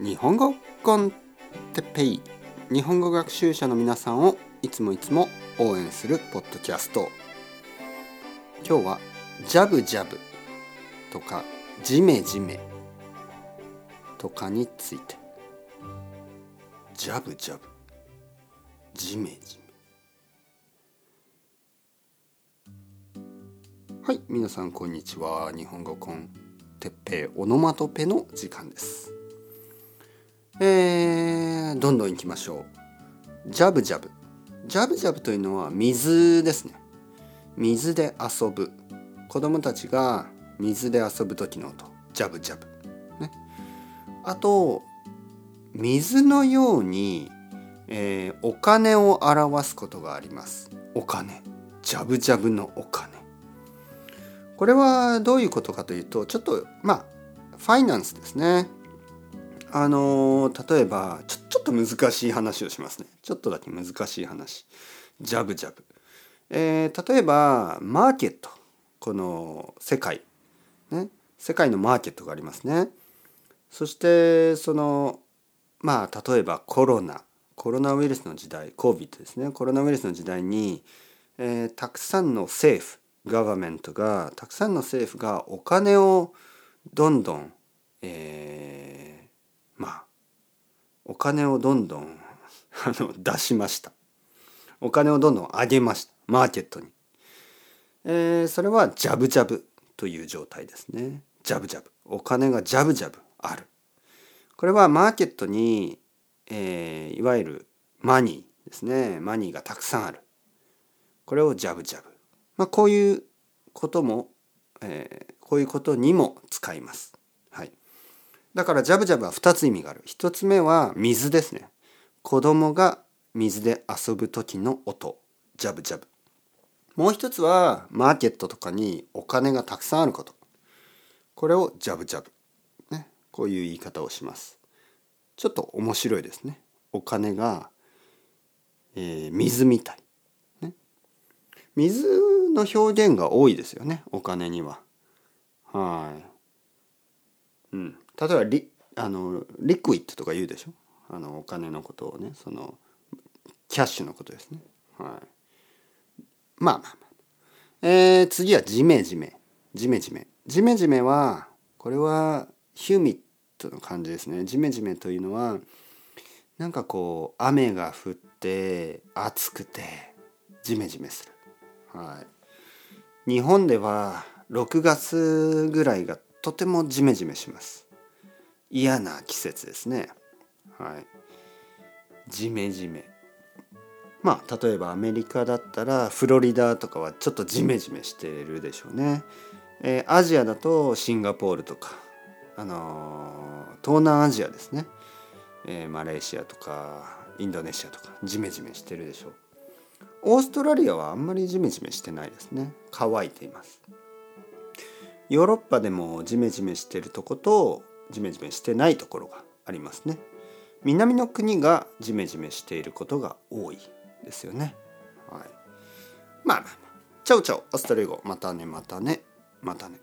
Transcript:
日本語コンテペイ。日本語学習者の皆さんをいつもいつも応援するポッドキャスト。今日はジャブジャブとかジメジメとかについて。ジャブジャブ。ジメジメ。はい皆さんこんにちは。日本語コンテッペイオノマトペの時間です。えー、どんどんいきましょう。ジャブジャブ。ジャブジャブというのは水ですね。水で遊ぶ。子供たちが水で遊ぶ時の音。ジャブジャブ、ね、あと水のように、えー、お金を表すことがあります。お金。ジャブジャブのお金。これはどういうことかというとちょっとまあファイナンスですね。あのー、例えばちょちょっと難しい話をしますね。ちょっとだけ難しい話。ジャブジャブ、えー、例えばマーケット。この世界。ね。世界のマーケットがありますね。そしてそのまあ例えばコロナ。コロナウイルスの時代。COVID ですね。コロナウイルスの時代に、えー、たくさんの政府ガバメントがたくさんの政府がお金をどんどん、えー、金をどんどん あの出しました。お金をどんどん上げました。マーケットに、えー、それはジャブジャブという状態ですね。ジャブジャブ。お金がジャブジャブある。これはマーケットに、えー、いわゆるマニーですね。マニーがたくさんある。これをジャブジャブ。まあ、こういうことも、えー、こういうことにも使います。だからジャブジャブは2つ意味がある。1つ目は水ですね。子供が水で遊ぶ時の音ジャブジャブ。もう一つはマーケットとかにお金がたくさんあること。これをジャブジャブ。ね、こういう言い方をします。ちょっと面白いですね。お金が、えー、水みたい。ね、水の表現が多いですよねお金には。はい。うん、例えばリあのリクイッドとか言うでしょ？あのお金のことをねそのキャッシュのことですね。はい。まあまあまあ。えー、次はジメジメ。ジメジメ。ジメジメはこれはヒューミットの感じですね。ジメジメというのはなんかこう雨が降って暑くてジメジメする。はい。日本では6月ぐらいがとてもジメジメします。嫌な季節ですね。はい。ジメジメ。まあ例えばアメリカだったらフロリダとかはちょっとジメジメしてるでしょうね、えー、アジアだとシンガポールとかあのー、東南アジアですね、えー、マレーシアとかインドネシアとかジメジメしてるでしょう。オーストラリアはあんまりジメジメしてないですね。乾いています。ヨーロッパでもジメジメしてるとことジメジメしてないところがありますね。南の国がジメジメしていることが多いですよね。はい。まあまあまあ。チャオチャオ。アストレゴまたねまたねまたね。